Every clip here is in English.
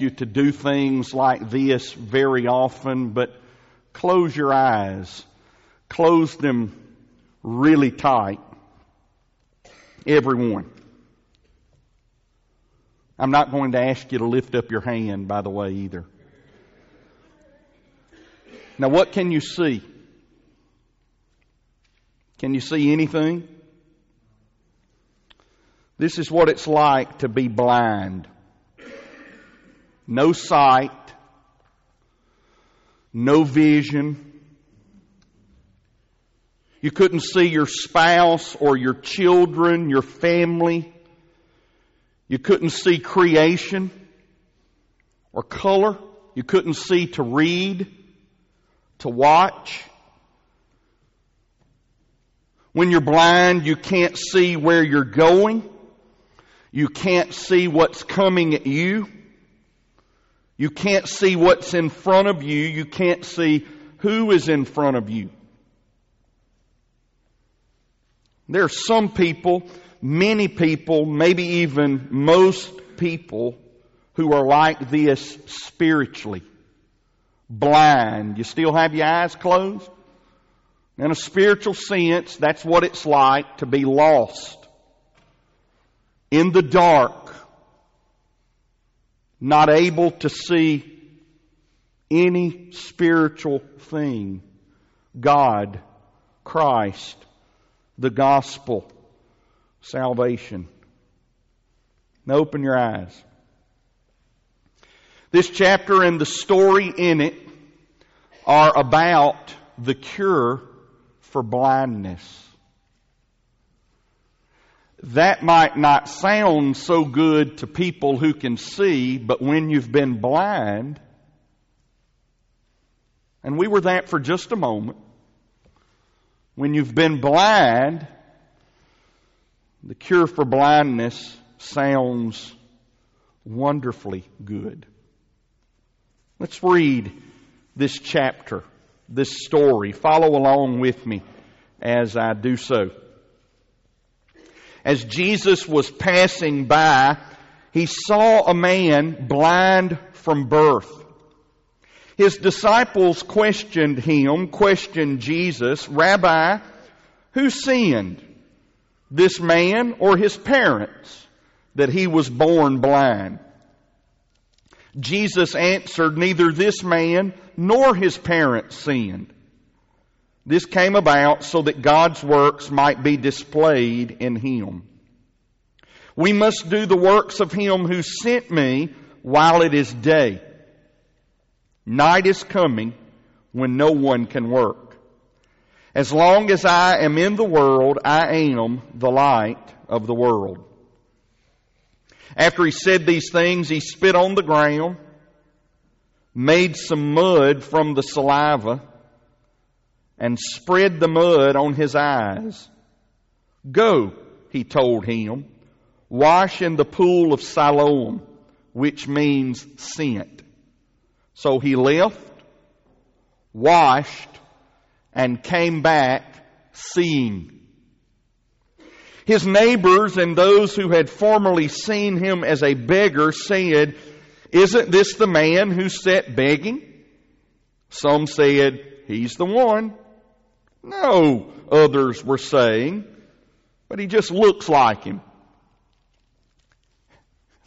you to do things like this very often, but close your eyes. Close them really tight. Everyone. I'm not going to ask you to lift up your hand, by the way, either. Now, what can you see? Can you see anything? This is what it's like to be blind. No sight, no vision. You couldn't see your spouse or your children, your family. You couldn't see creation or color. You couldn't see to read, to watch. When you're blind, you can't see where you're going. You can't see what's coming at you. You can't see what's in front of you. You can't see who is in front of you. There are some people, many people, maybe even most people who are like this spiritually. Blind. You still have your eyes closed? In a spiritual sense, that's what it's like to be lost in the dark, not able to see any spiritual thing. God, Christ, the gospel, salvation. Now open your eyes. This chapter and the story in it are about the cure for blindness that might not sound so good to people who can see, but when you've been blind, and we were that for just a moment, when you've been blind, the cure for blindness sounds wonderfully good. Let's read this chapter, this story. Follow along with me as I do so as Jesus was passing by, he saw a man blind from birth. His disciples questioned him, questioned Jesus, Rabbi, who sinned? This man or his parents that he was born blind? Jesus answered, neither this man nor his parents sinned. This came about so that God's works might be displayed in him. We must do the works of him who sent me while it is day. Night is coming when no one can work. As long as I am in the world, I am the light of the world. After he said these things, he spit on the ground, made some mud from the saliva, and spread the mud on his eyes. Go, he told him, wash in the pool of Siloam, which means sent. So he left, washed, and came back seeing. His neighbors and those who had formerly seen him as a beggar said, Isn't this the man who sat begging? Some said, He's the one. No, others were saying, but he just looks like him.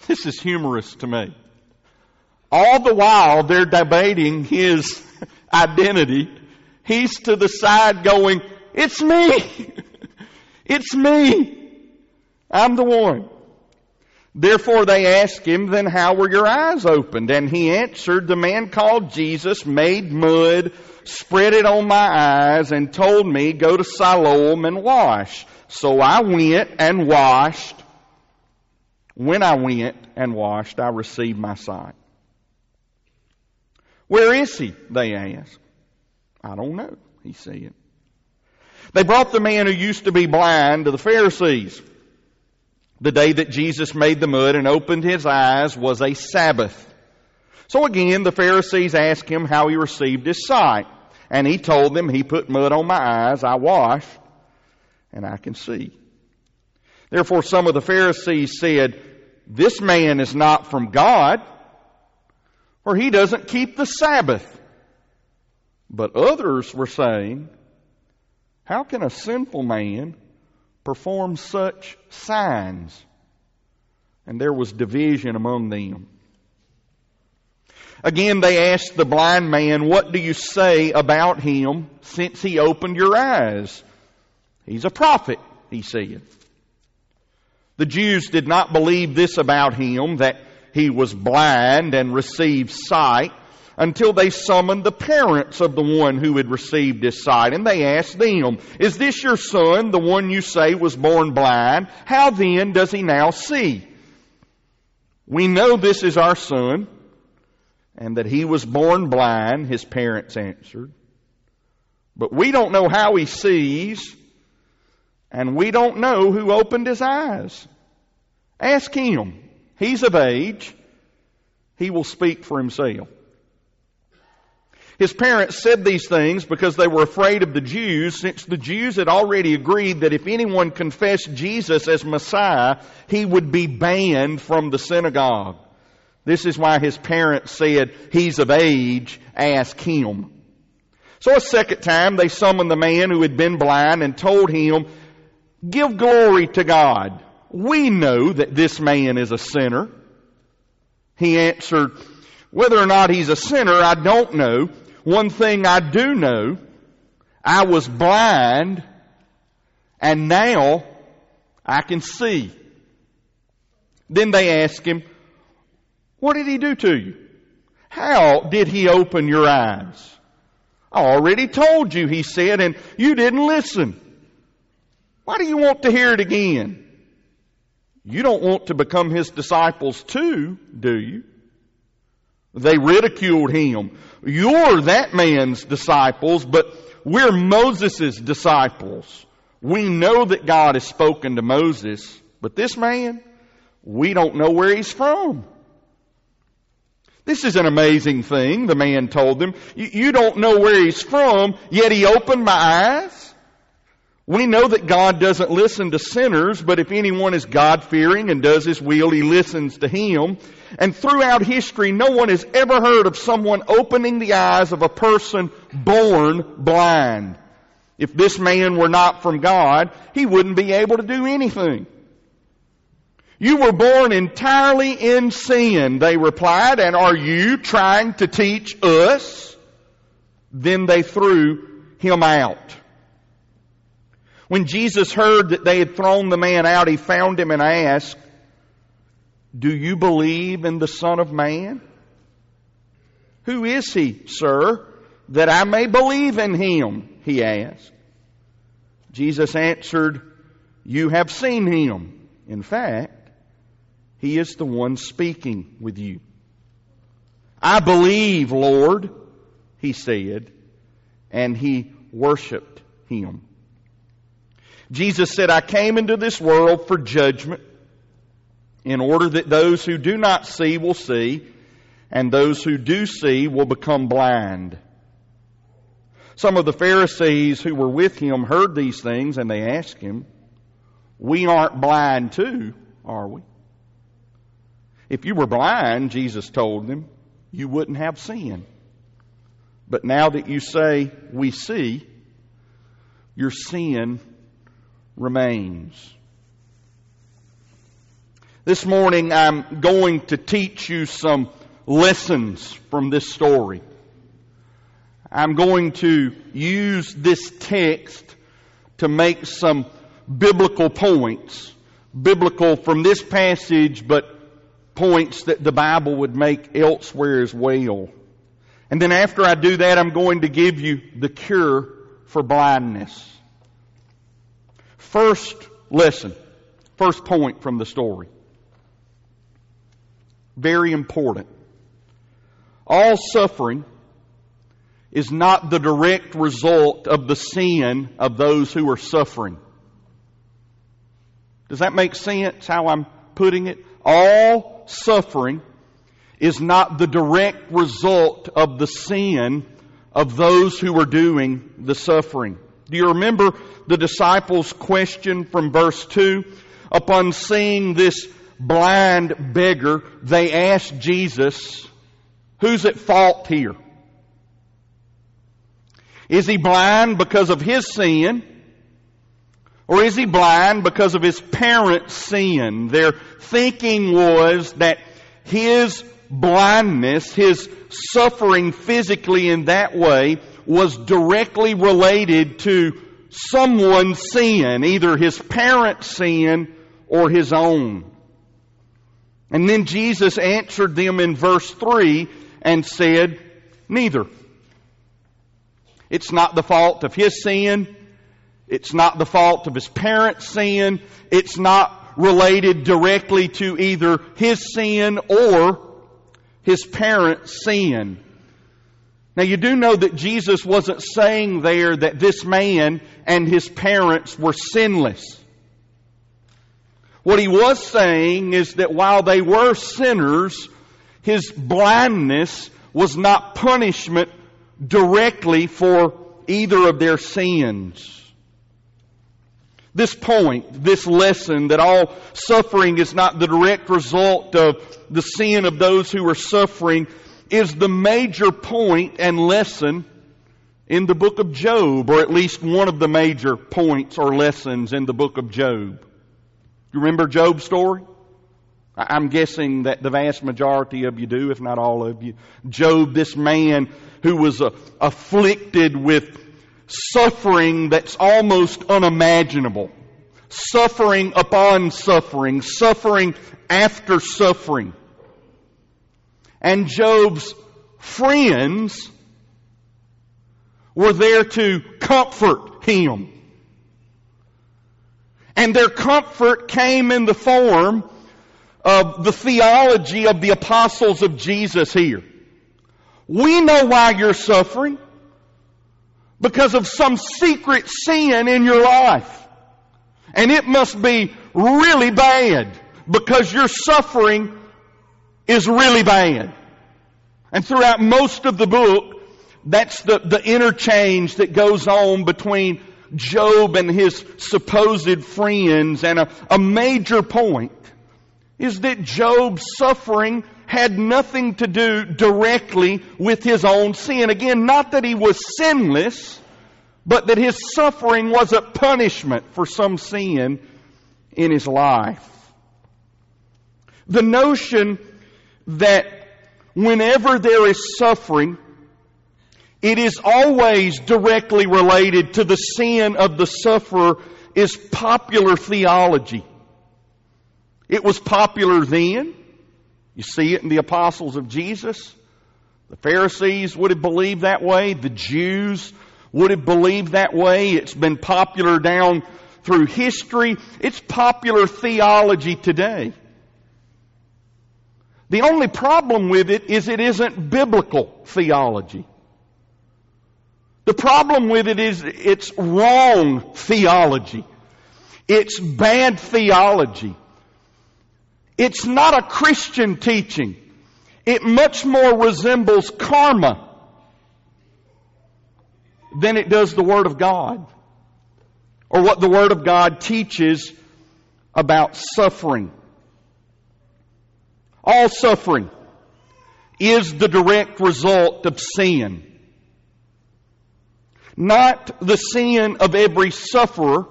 This is humorous to me. All the while they're debating his identity, he's to the side going, It's me! it's me! I'm the one. Therefore they asked him, Then how were your eyes opened? And he answered, The man called Jesus made mud spread it on my eyes and told me, go to Siloam and wash. So I went and washed. When I went and washed, I received my sight. Where is he? They asked. I don't know, he said. They brought the man who used to be blind to the Pharisees. The day that Jesus made the mud and opened his eyes was a Sabbath. So again, the Pharisees asked him how he received his sight. And he told them, He put mud on my eyes, I washed, and I can see. Therefore, some of the Pharisees said, This man is not from God, for he doesn't keep the Sabbath. But others were saying, How can a sinful man perform such signs? And there was division among them. Again, they asked the blind man, What do you say about him since he opened your eyes? He's a prophet, he said. The Jews did not believe this about him, that he was blind and received sight, until they summoned the parents of the one who had received his sight. And they asked them, Is this your son, the one you say was born blind? How then does he now see? We know this is our son and that he was born blind, his parents answered. But we don't know how he sees, and we don't know who opened his eyes. Ask him. He's of age. He will speak for himself. His parents said these things because they were afraid of the Jews, since the Jews had already agreed that if anyone confessed Jesus as Messiah, he would be banned from the synagogue. This is why his parents said, He's of age, ask him. So a second time they summoned the man who had been blind and told him, Give glory to God. We know that this man is a sinner. He answered, Whether or not he's a sinner, I don't know. One thing I do know, I was blind and now I can see. Then they asked him, what did he do to you? How did he open your eyes? I already told you, he said, and you didn't listen. Why do you want to hear it again? You don't want to become his disciples too, do you? They ridiculed him. You're that man's disciples, but we're Moses' disciples. We know that God has spoken to Moses, but this man, we don't know where he's from. This is an amazing thing, the man told them. You don't know where he's from, yet he opened my eyes. We know that God doesn't listen to sinners, but if anyone is God fearing and does his will, he listens to him. And throughout history, no one has ever heard of someone opening the eyes of a person born blind. If this man were not from God, he wouldn't be able to do anything. You were born entirely in sin, they replied, and are you trying to teach us? Then they threw him out. When Jesus heard that they had thrown the man out, he found him and asked, Do you believe in the Son of Man? Who is he, sir, that I may believe in him? He asked. Jesus answered, You have seen him. In fact, he is the one speaking with you. I believe, Lord, he said, and he worshiped him. Jesus said, I came into this world for judgment in order that those who do not see will see and those who do see will become blind. Some of the Pharisees who were with him heard these things and they asked him, We aren't blind too, are we? If you were blind, Jesus told them, you wouldn't have sin. But now that you say, we see, your sin remains. This morning I'm going to teach you some lessons from this story. I'm going to use this text to make some biblical points. Biblical from this passage, but points that the Bible would make elsewhere as well. And then after I do that, I'm going to give you the cure for blindness. First lesson, first point from the story. Very important. All suffering is not the direct result of the sin of those who are suffering. Does that make sense how I'm putting it? All suffering is not the direct result of the sin of those who are doing the suffering. Do you remember the disciples' question from verse 2? Upon seeing this blind beggar, they asked Jesus, Who's at fault here? Is he blind because of his sin? Or is he blind because of his parents' sin? Their thinking was that his blindness, his suffering physically in that way, was directly related to someone's sin, either his parents' sin or his own. And then Jesus answered them in verse 3 and said, Neither. It's not the fault of his sin. It's not the fault of his parents' sin. It's not related directly to either his sin or his parents' sin. Now you do know that Jesus wasn't saying there that this man and his parents were sinless. What he was saying is that while they were sinners, his blindness was not punishment directly for either of their sins. This point, this lesson that all suffering is not the direct result of the sin of those who are suffering is the major point and lesson in the book of Job, or at least one of the major points or lessons in the book of Job. You remember Job's story? I'm guessing that the vast majority of you do, if not all of you. Job, this man who was uh, afflicted with suffering that's almost unimaginable. Suffering upon suffering, suffering after suffering. And Job's friends were there to comfort him. And their comfort came in the form of the theology of the apostles of Jesus here. We know why you're suffering because of some secret sin in your life. And it must be really bad because your suffering is really bad. And throughout most of the book, that's the, the interchange that goes on between Job and his supposed friends. And a, a major point is that Job's suffering had nothing to do directly with his own sin. Again, not that he was sinless, but that his suffering was a punishment for some sin in his life. The notion that whenever there is suffering, it is always directly related to the sin of the sufferer is popular theology. It was popular then. You see it in the apostles of Jesus. The Pharisees would have believed that way. The Jews would have believed that way. It's been popular down through history. It's popular theology today. The only problem with it is it isn't biblical theology. The problem with it is it's wrong theology. It's bad theology. It's not a Christian teaching. It much more resembles karma than it does the Word of God. Or what the Word of God teaches about suffering. All suffering is the direct result of sin. Not the sin of every sufferer,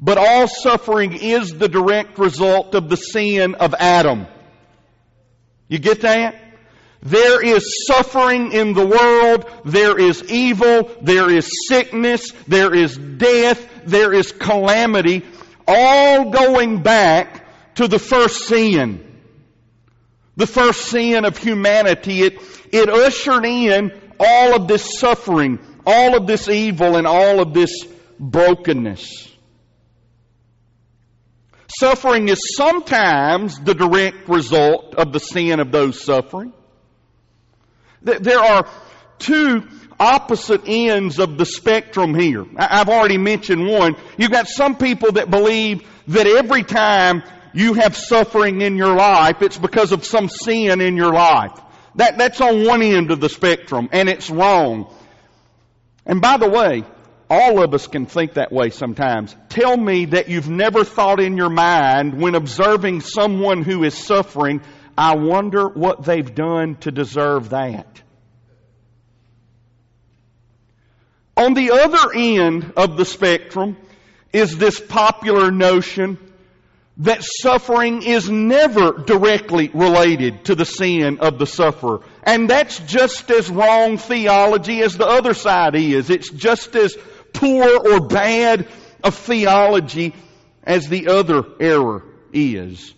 but all suffering is the direct result of the sin of Adam. You get that? There is suffering in the world. There is evil. There is sickness. There is death. There is calamity. All going back to the first sin. The first sin of humanity. It, it ushered in all of this suffering, all of this evil, and all of this brokenness. Suffering is sometimes the direct result of the sin of those suffering. There are two opposite ends of the spectrum here. I've already mentioned one. You've got some people that believe that every time you have suffering in your life, it's because of some sin in your life. That, that's on one end of the spectrum, and it's wrong. And by the way, all of us can think that way sometimes. Tell me that you've never thought in your mind when observing someone who is suffering, I wonder what they've done to deserve that. On the other end of the spectrum is this popular notion that suffering is never directly related to the sin of the sufferer. And that's just as wrong theology as the other side is. It's just as poor or bad a theology as the other error is.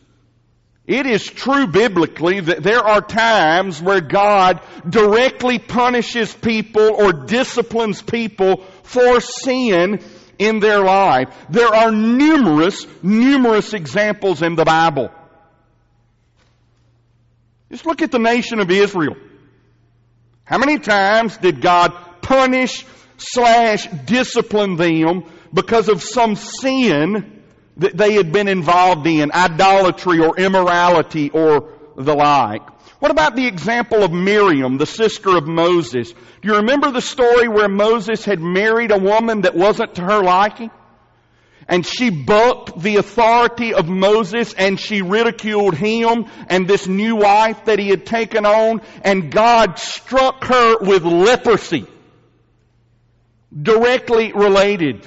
It is true biblically that there are times where God directly punishes people or disciplines people for sin in their life. There are numerous, numerous examples in the Bible. Just look at the nation of Israel. How many times did God punish slash discipline them because of some sin that they had been involved in, idolatry or immorality or the like? What about the example of Miriam, the sister of Moses? Do you remember the story where Moses had married a woman that wasn't to her liking? And she bucked the authority of Moses and she ridiculed him and this new wife that he had taken on and God struck her with leprosy. Directly related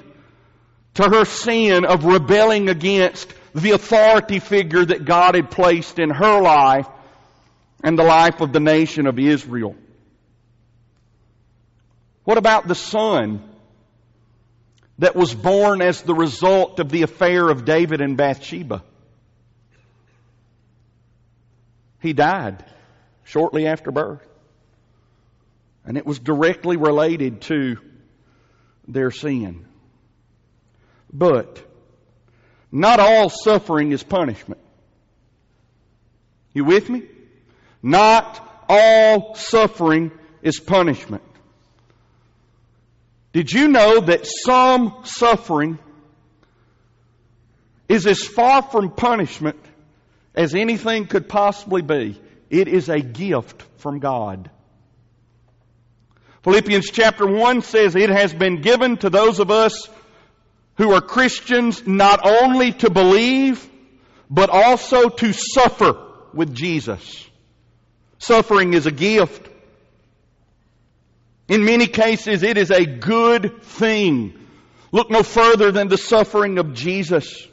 to her sin of rebelling against the authority figure that God had placed in her life and the life of the nation of Israel. What about the son that was born as the result of the affair of David and Bathsheba? He died shortly after birth. And it was directly related to their sin. But not all suffering is punishment. You with me? Not all suffering is punishment. Did you know that some suffering is as far from punishment as anything could possibly be? It is a gift from God. Philippians chapter 1 says it has been given to those of us who are Christians not only to believe, but also to suffer with Jesus. Suffering is a gift. In many cases, it is a good thing. Look no further than the suffering of Jesus.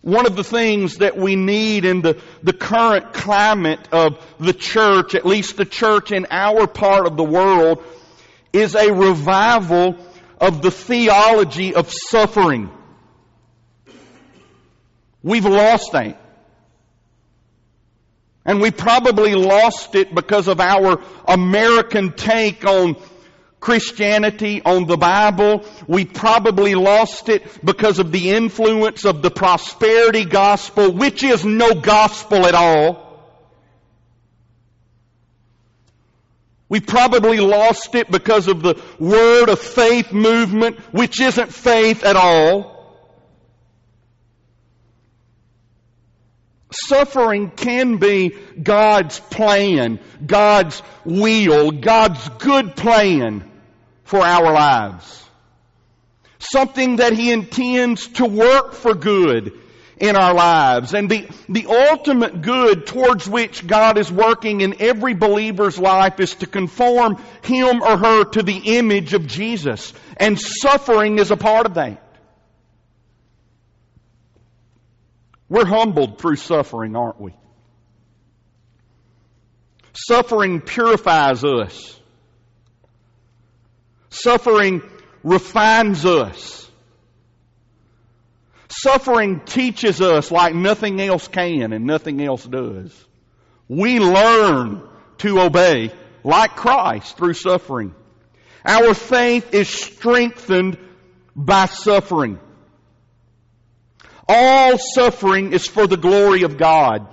One of the things that we need in the, the current climate of the church, at least the church in our part of the world, is a revival of the theology of suffering. We've lost that. And we probably lost it because of our American take on Christianity, on the Bible. We probably lost it because of the influence of the prosperity gospel, which is no gospel at all. We probably lost it because of the word of faith movement, which isn't faith at all. Suffering can be God's plan, God's will, God's good plan for our lives. Something that He intends to work for good in our lives. And the, the ultimate good towards which God is working in every believer's life is to conform him or her to the image of Jesus. And suffering is a part of that. We're humbled through suffering, aren't we? Suffering purifies us. Suffering refines us. Suffering teaches us like nothing else can and nothing else does. We learn to obey like Christ through suffering. Our faith is strengthened by suffering. All suffering is for the glory of God.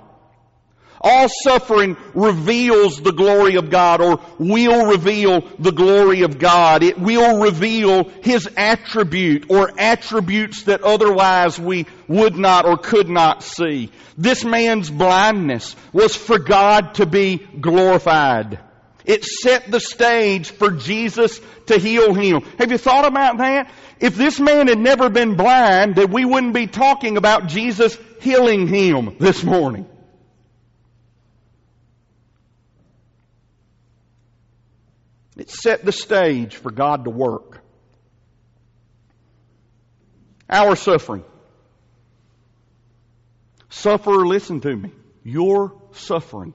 All suffering reveals the glory of God or will reveal the glory of God. It will reveal His attribute or attributes that otherwise we would not or could not see. This man's blindness was for God to be glorified. It set the stage for Jesus to heal him. Have you thought about that? If this man had never been blind, then we wouldn't be talking about Jesus healing him this morning. It set the stage for God to work. Our suffering. Sufferer, listen to me. Your suffering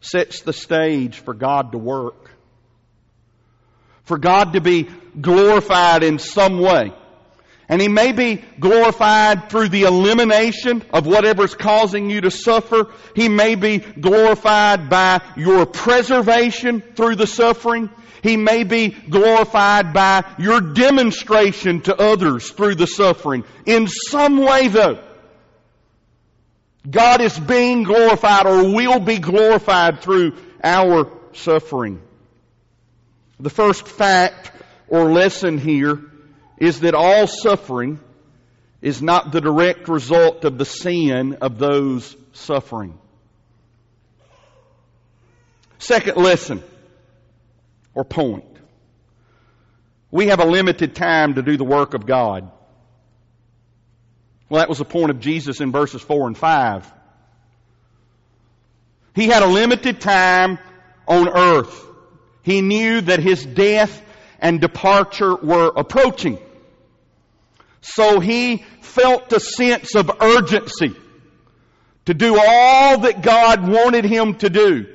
sets the stage for God to work. For God to be glorified in some way. And He may be glorified through the elimination of whatever's causing you to suffer. He may be glorified by your preservation through the suffering. He may be glorified by your demonstration to others through the suffering. In some way though, God is being glorified or will be glorified through our suffering. The first fact or lesson here is that all suffering is not the direct result of the sin of those suffering. Second lesson or point. We have a limited time to do the work of God. Well, that was the point of Jesus in verses 4 and 5. He had a limited time on earth. He knew that his death and departure were approaching. So he felt a sense of urgency to do all that God wanted him to do.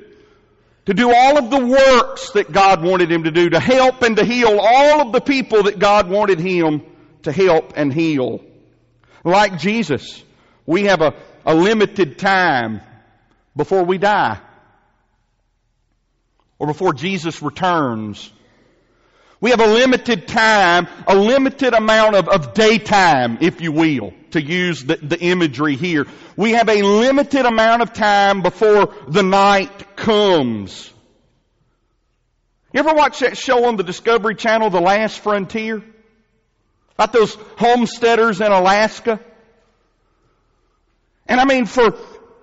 To do all of the works that God wanted him to do. To help and to heal all of the people that God wanted him to help and heal. Like Jesus, we have a, a limited time before we die. Or before Jesus returns. We have a limited time, a limited amount of, of daytime, if you will, to use the, the imagery here. We have a limited amount of time before the night comes. You ever watch that show on the Discovery Channel, The Last Frontier? About those homesteaders in Alaska? And I mean, for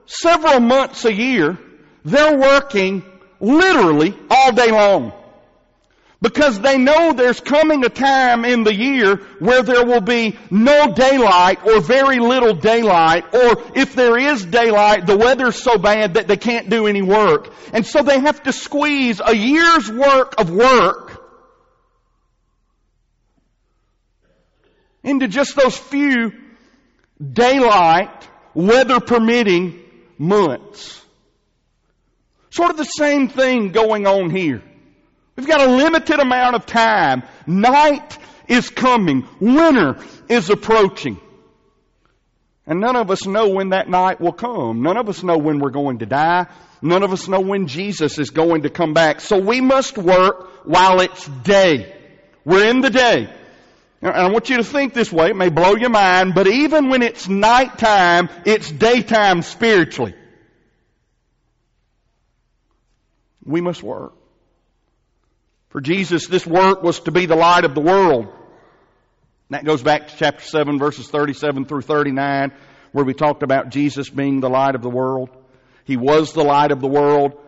several months a year, they're working literally all day long. Because they know there's coming a time in the year where there will be no daylight or very little daylight, or if there is daylight, the weather's so bad that they can't do any work. And so they have to squeeze a year's work of work into just those few daylight, weather permitting months. Sort of the same thing going on here. We've got a limited amount of time. Night is coming. Winter is approaching. And none of us know when that night will come. None of us know when we're going to die. None of us know when Jesus is going to come back. So we must work while it's day. We're in the day. And I want you to think this way. It may blow your mind, but even when it's nighttime, it's daytime spiritually. We must work. For Jesus, this work was to be the light of the world. That goes back to chapter 7, verses 37 through 39, where we talked about Jesus being the light of the world. He was the light of the world.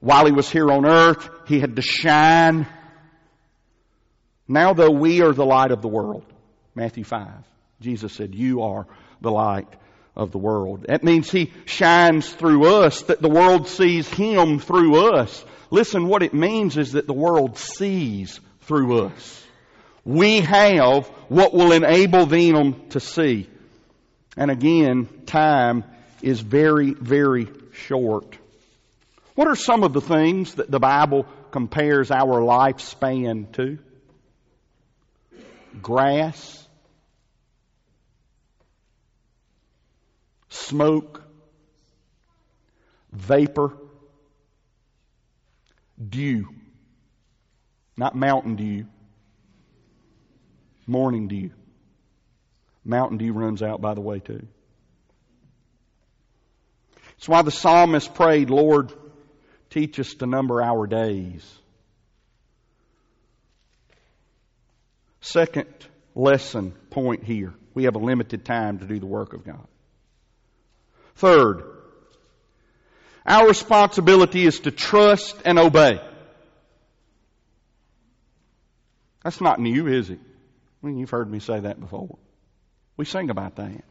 While he was here on earth, he had to shine. Now, though, we are the light of the world. Matthew 5. Jesus said, You are the light of the world. That means he shines through us, that the world sees him through us. Listen, what it means is that the world sees through us. We have what will enable them to see. And again, time is very, very short. What are some of the things that the Bible compares our lifespan to? Grass, smoke, vapor, dew. Not mountain dew, morning dew. Mountain dew runs out, by the way, too. That's why the psalmist prayed, Lord, teach us to number our days. Second lesson point here. We have a limited time to do the work of God. Third, our responsibility is to trust and obey. That's not new, is it? I mean, you've heard me say that before. We sing about that.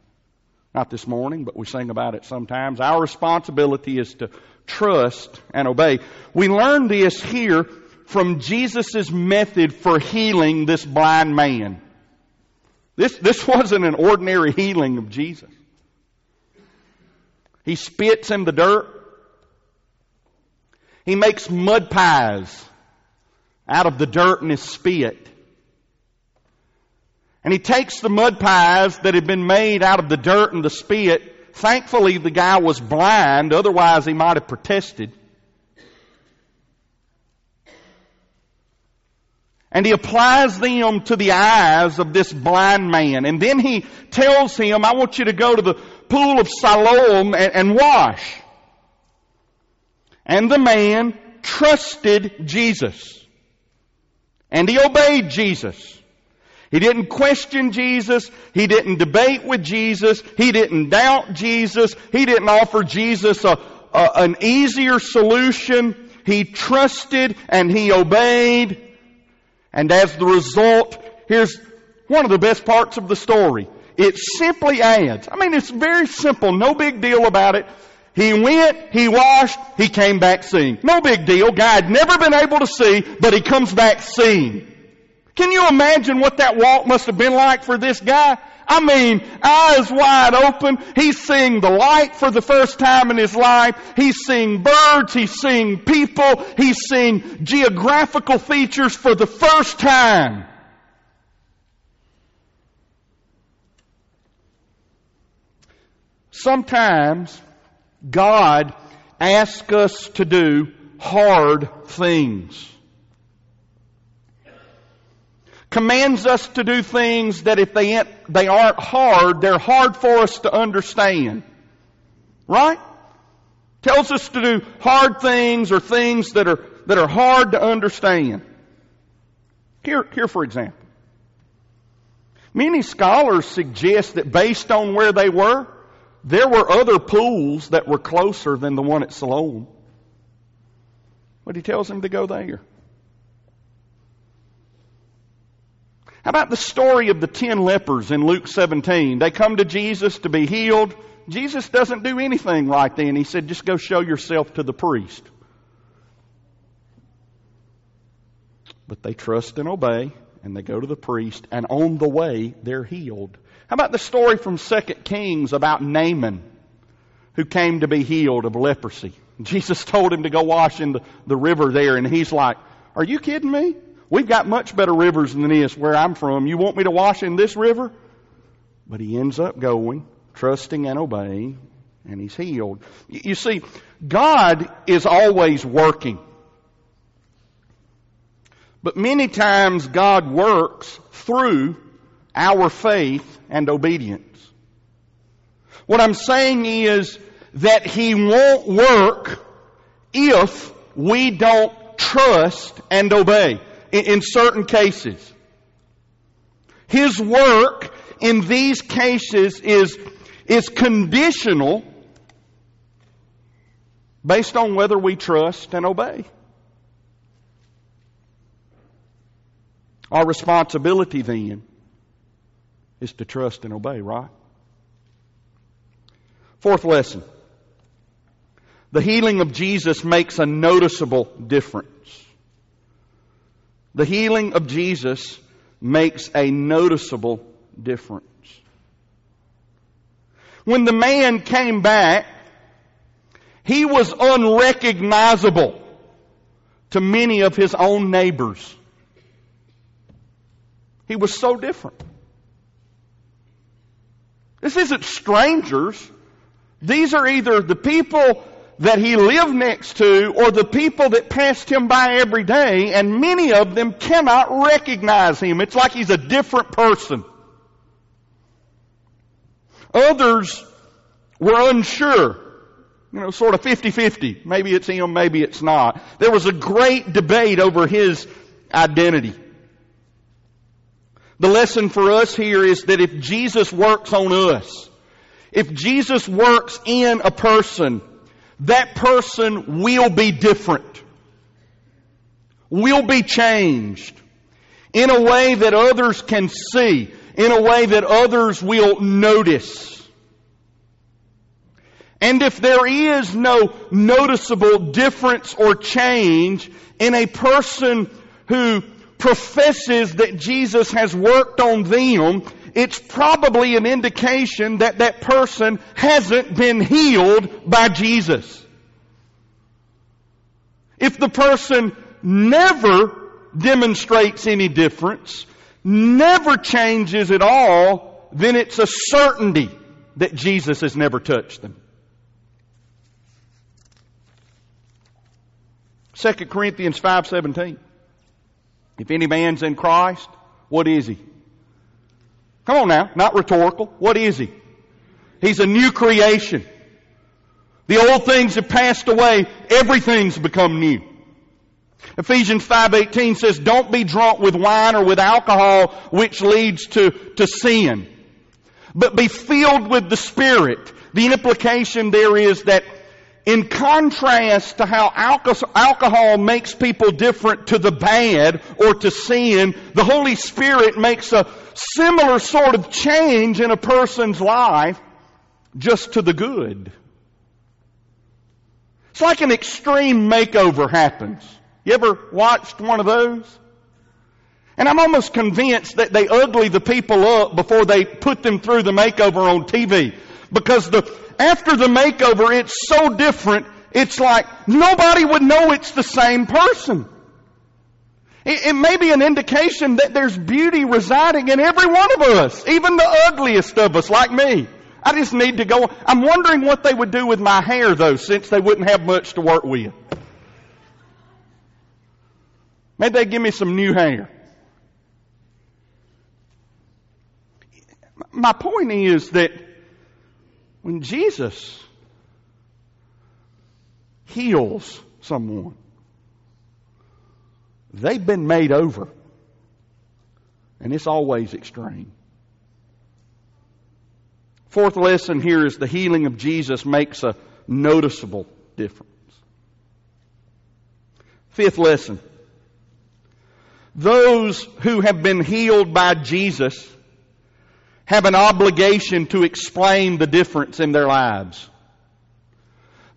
Not this morning, but we sing about it sometimes. Our responsibility is to trust and obey. We learn this here from Jesus' method for healing this blind man. This, this wasn't an ordinary healing of Jesus. He spits in the dirt. He makes mud pies out of the dirt in his spit. And he takes the mud pies that had been made out of the dirt and the spit. Thankfully, the guy was blind, otherwise, he might have protested. And he applies them to the eyes of this blind man. And then he tells him, I want you to go to the pool of Siloam and, and wash. And the man trusted Jesus. And he obeyed Jesus. He didn't question Jesus. He didn't debate with Jesus. He didn't doubt Jesus. He didn't offer Jesus a, a, an easier solution. He trusted and he obeyed. And as the result, here's one of the best parts of the story. It simply adds. I mean, it's very simple. No big deal about it. He went, he washed, he came back seeing. No big deal. Guy had never been able to see, but he comes back seeing. Can you imagine what that walk must have been like for this guy? I mean, eyes wide open. He's seeing the light for the first time in his life. He's seeing birds. He's seeing people. He's seeing geographical features for the first time. Sometimes God asks us to do hard things commands us to do things that if they, they aren't hard, they're hard for us to understand. Right? Tells us to do hard things or things that are, that are hard to understand. Here, here for example. Many scholars suggest that based on where they were, there were other pools that were closer than the one at Siloam. But he tells them to go there. How about the story of the ten lepers in Luke 17? They come to Jesus to be healed. Jesus doesn't do anything right then. He said, just go show yourself to the priest. But they trust and obey, and they go to the priest, and on the way, they're healed. How about the story from 2 Kings about Naaman, who came to be healed of leprosy? Jesus told him to go wash in the, the river there, and he's like, Are you kidding me? We've got much better rivers than this where I'm from. You want me to wash in this river? But he ends up going, trusting and obeying, and he's healed. You see, God is always working. But many times God works through our faith and obedience. What I'm saying is that He won't work if we don't trust and obey in certain cases. His work in these cases is, is conditional based on whether we trust and obey. Our responsibility then is to trust and obey, right? Fourth lesson. The healing of Jesus makes a noticeable difference. The healing of Jesus makes a noticeable difference. When the man came back, he was unrecognizable to many of his own neighbors. He was so different. This isn't strangers. These are either the people that he lived next to or the people that passed him by every day, and many of them cannot recognize him. It's like he's a different person. Others were unsure. You know, sort of 50-50. Maybe it's him, maybe it's not. There was a great debate over his identity. The lesson for us here is that if Jesus works on us, if Jesus works in a person, that person will be different, will be changed in a way that others can see, in a way that others will notice. And if there is no noticeable difference or change in a person who professes that Jesus has worked on them, it's probably an indication that that person hasn't been healed by Jesus. If the person never demonstrates any difference, never changes at all, then it's a certainty that Jesus has never touched them. 2 Corinthians 5:17 If any man's in Christ, what is he? Come on now, not rhetorical. What is he? He's a new creation. The old things have passed away, everything's become new. Ephesians 5:18 says, "Don't be drunk with wine or with alcohol which leads to, to sin, but be filled with the Spirit." The implication there is that in contrast to how alcohol makes people different to the bad or to sin, the Holy Spirit makes a similar sort of change in a person's life just to the good. It's like an extreme makeover happens. You ever watched one of those? And I'm almost convinced that they ugly the people up before they put them through the makeover on TV. Because the, after the makeover, it's so different, it's like nobody would know it's the same person. It, it may be an indication that there's beauty residing in every one of us, even the ugliest of us, like me. I just need to go. I'm wondering what they would do with my hair, though, since they wouldn't have much to work with. Maybe they give me some new hair. My point is that when Jesus heals someone, they've been made over. And it's always extreme. Fourth lesson here is the healing of Jesus makes a noticeable difference. Fifth lesson. Those who have been healed by Jesus have an obligation to explain the difference in their lives.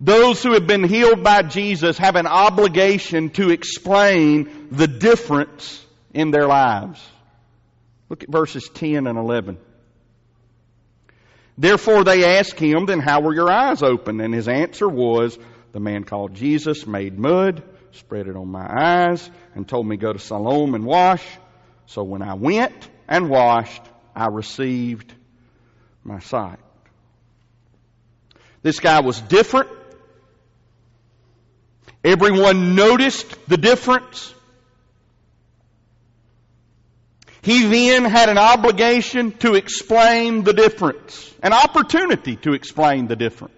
Those who have been healed by Jesus have an obligation to explain the difference in their lives. Look at verses 10 and 11. Therefore they asked him, then how were your eyes opened? And his answer was, the man called Jesus made mud, spread it on my eyes, and told me go to Siloam and wash. So when I went and washed, I received my sight. This guy was different. Everyone noticed the difference. He then had an obligation to explain the difference, an opportunity to explain the difference.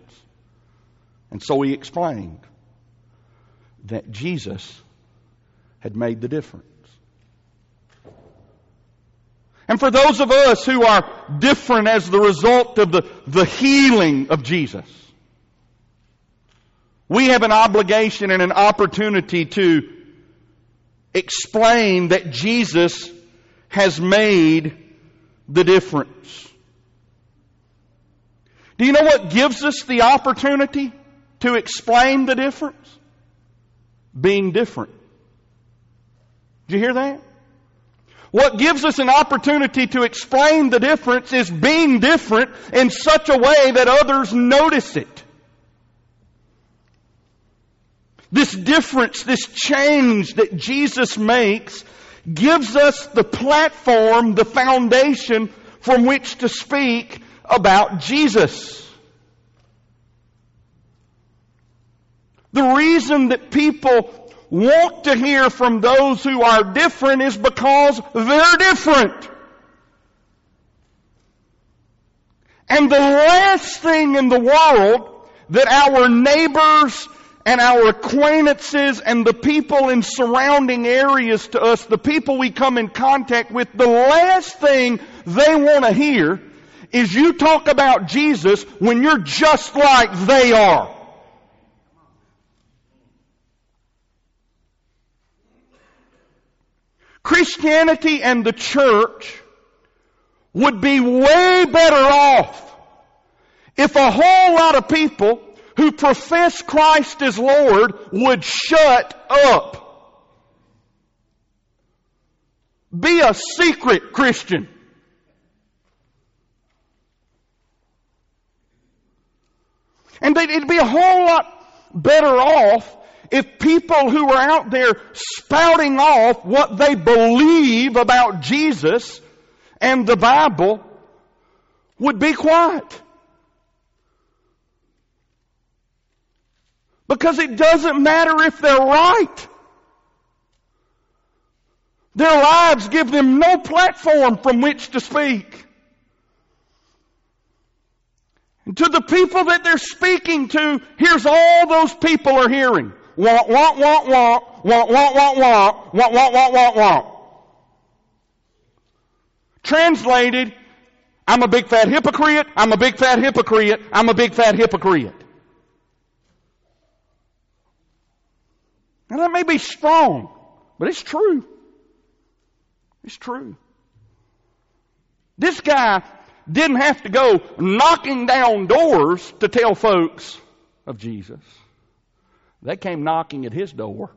And so he explained that Jesus had made the difference. And for those of us who are different as the result of the, the healing of Jesus, we have an obligation and an opportunity to explain that Jesus has made the difference. Do you know what gives us the opportunity to explain the difference? Being different. Did you hear that? What gives us an opportunity to explain the difference is being different in such a way that others notice it. This difference, this change that Jesus makes gives us the platform, the foundation from which to speak about Jesus. The reason that people want to hear from those who are different is because they're different. And the last thing in the world that our neighbors and our acquaintances and the people in surrounding areas to us, the people we come in contact with, the last thing they want to hear is you talk about Jesus when you're just like they are. Christianity and the church would be way better off if a whole lot of people who profess Christ as Lord would shut up. Be a secret Christian. And it'd be a whole lot better off if people who are out there spouting off what they believe about Jesus and the Bible would be quiet. Because it doesn't matter if they're right. Their lives give them no platform from which to speak. And to the people that they're speaking to, here's all those people are hearing. Want, want, want, want, want, want, want, want, want, want, want, want, want. Translated, I'm a big fat hypocrite, I'm a big fat hypocrite, I'm a big fat hypocrite. Now that may be strong, but it's true. It's true. This guy didn't have to go knocking down doors to tell folks of Jesus. They came knocking at his door.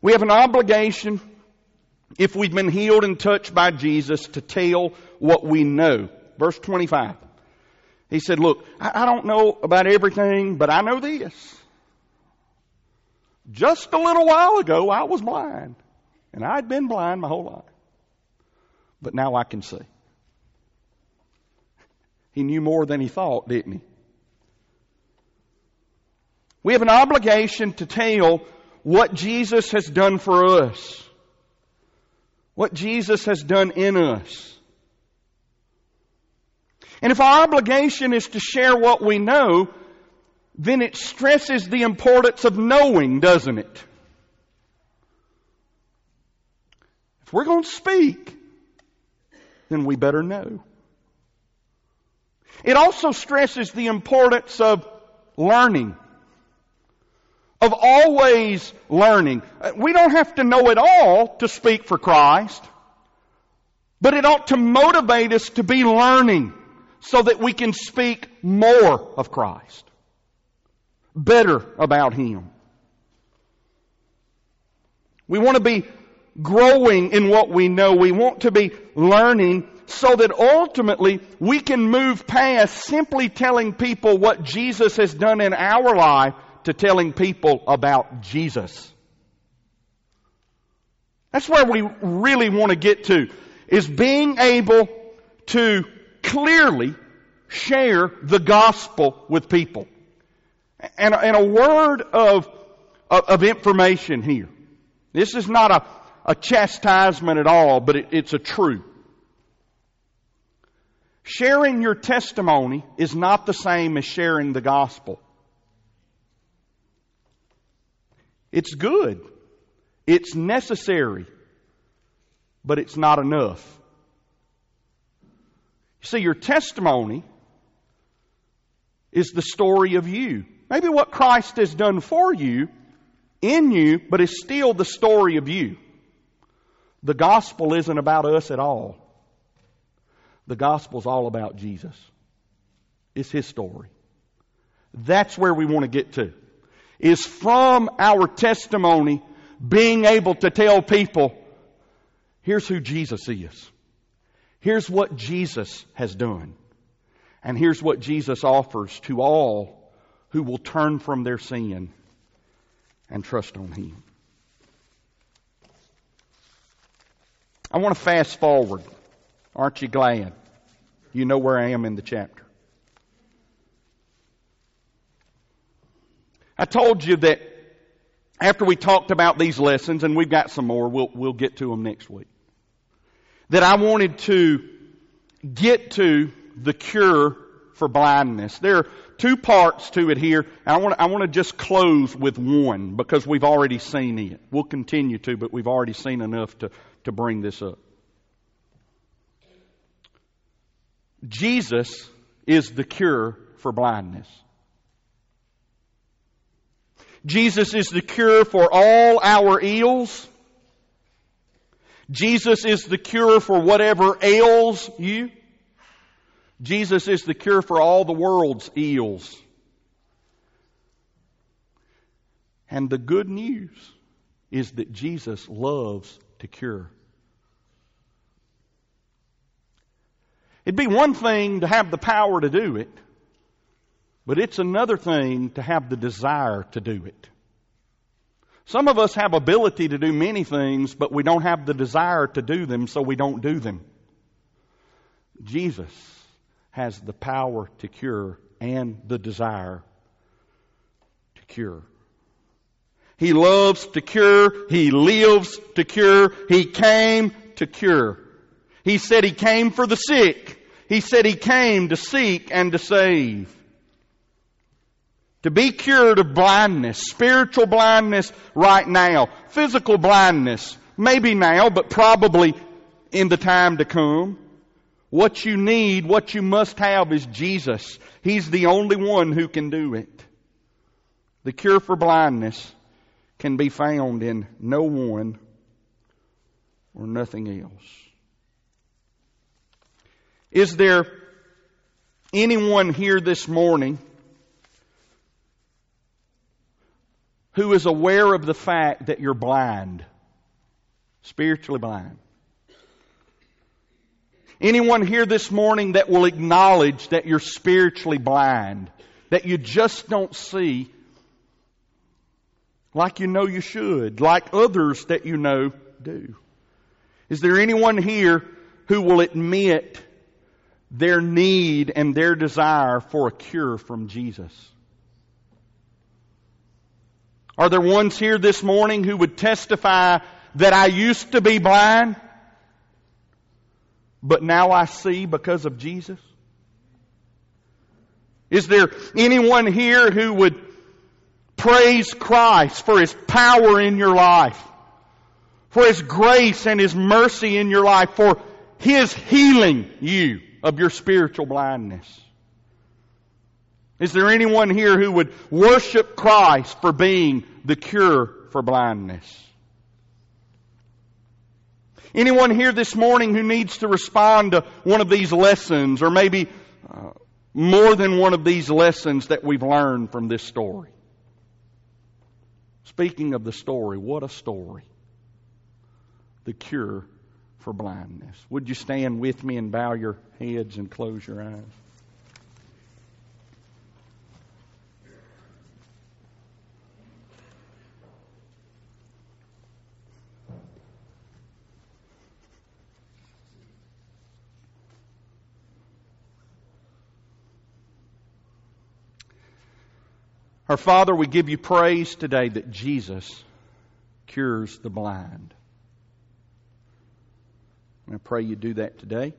We have an obligation, if we've been healed and touched by Jesus, to tell what we know. Verse 25. He said, Look, I don't know about everything, but I know this. Just a little while ago, I was blind. And I'd been blind my whole life. But now I can see. He knew more than he thought, didn't he? We have an obligation to tell what Jesus has done for us. What Jesus has done in us. And if our obligation is to share what we know, then it stresses the importance of knowing, doesn't it? If we're going to speak, then we better know. It also stresses the importance of learning. Of always learning. Uh, we don't have to know it all to speak for Christ, but it ought to motivate us to be learning so that we can speak more of Christ better about Him. We want to be growing in what we know. We want to be learning so that ultimately we can move past simply telling people what Jesus has done in our life to telling people about Jesus. That's where we really want to get to, is being able to clearly share the gospel with people and, and a word of, of, information here. This is not a, a chastisement at all, but it, it's a truth. Sharing your testimony is not the same as sharing the gospel. It's good. It's necessary. But it's not enough. You see, your testimony is the story of you. Maybe what Christ has done for you, in you, but it's still the story of you. The gospel isn't about us at all. The gospel's all about Jesus. It's his story. That's where we want to get to. Is from our testimony being able to tell people, here's who Jesus is. Here's what Jesus has done. And here's what Jesus offers to all who will turn from their sin and trust on Him. I want to fast forward. Aren't you glad? You know where I am in the chapter. I told you that after we talked about these lessons, and we've got some more, we'll, we'll get to them next week, that I wanted to get to the cure for blindness. There are two parts to it here. I want, I want to just close with one because we've already seen it. We'll continue to, but we've already seen enough to, to bring this up. Jesus is the cure for blindness. Jesus is the cure for all our ills. Jesus is the cure for whatever ails you. Jesus is the cure for all the world's ills. And the good news is that Jesus loves to cure. It'd be one thing to have the power to do it, but it's another thing to have the desire to do it. Some of us have ability to do many things, but we don't have the desire to do them, so we don't do them. Jesus has the power to cure and the desire to cure. He loves to cure. He lives to cure. He came to cure. He said he came for the sick. He said he came to seek and to save. To be cured of blindness, spiritual blindness right now, physical blindness, maybe now, but probably in the time to come. What you need, what you must have is Jesus. He's the only one who can do it. The cure for blindness can be found in no one or nothing else. Is there anyone here this morning who is aware of the fact that you're blind, spiritually blind? Anyone here this morning that will acknowledge that you're spiritually blind, that you just don't see like you know you should, like others that you know do? Is there anyone here who will admit their need and their desire for a cure from Jesus? Are there ones here this morning who would testify that I used to be blind, but now I see because of Jesus? Is there anyone here who would praise Christ for His power in your life, for His grace and His mercy in your life, for His healing you of your spiritual blindness? Is there anyone here who would worship Christ for being the cure for blindness? Anyone here this morning who needs to respond to one of these lessons, or maybe uh, more than one of these lessons that we've learned from this story? Speaking of the story, what a story. The cure for blindness. Would you stand with me and bow your heads and close your eyes? Our Father, we give you praise today that Jesus cures the blind. And I pray you do that today.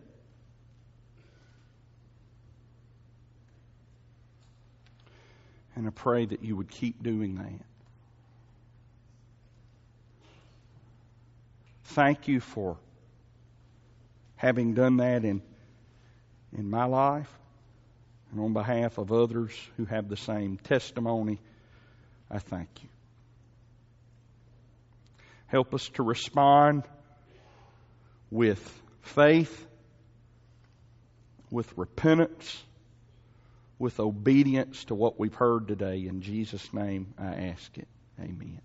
And I pray that you would keep doing that. Thank you for having done that in, in my life. And on behalf of others who have the same testimony, I thank you. Help us to respond with faith, with repentance, with obedience to what we've heard today. In Jesus' name, I ask it. Amen.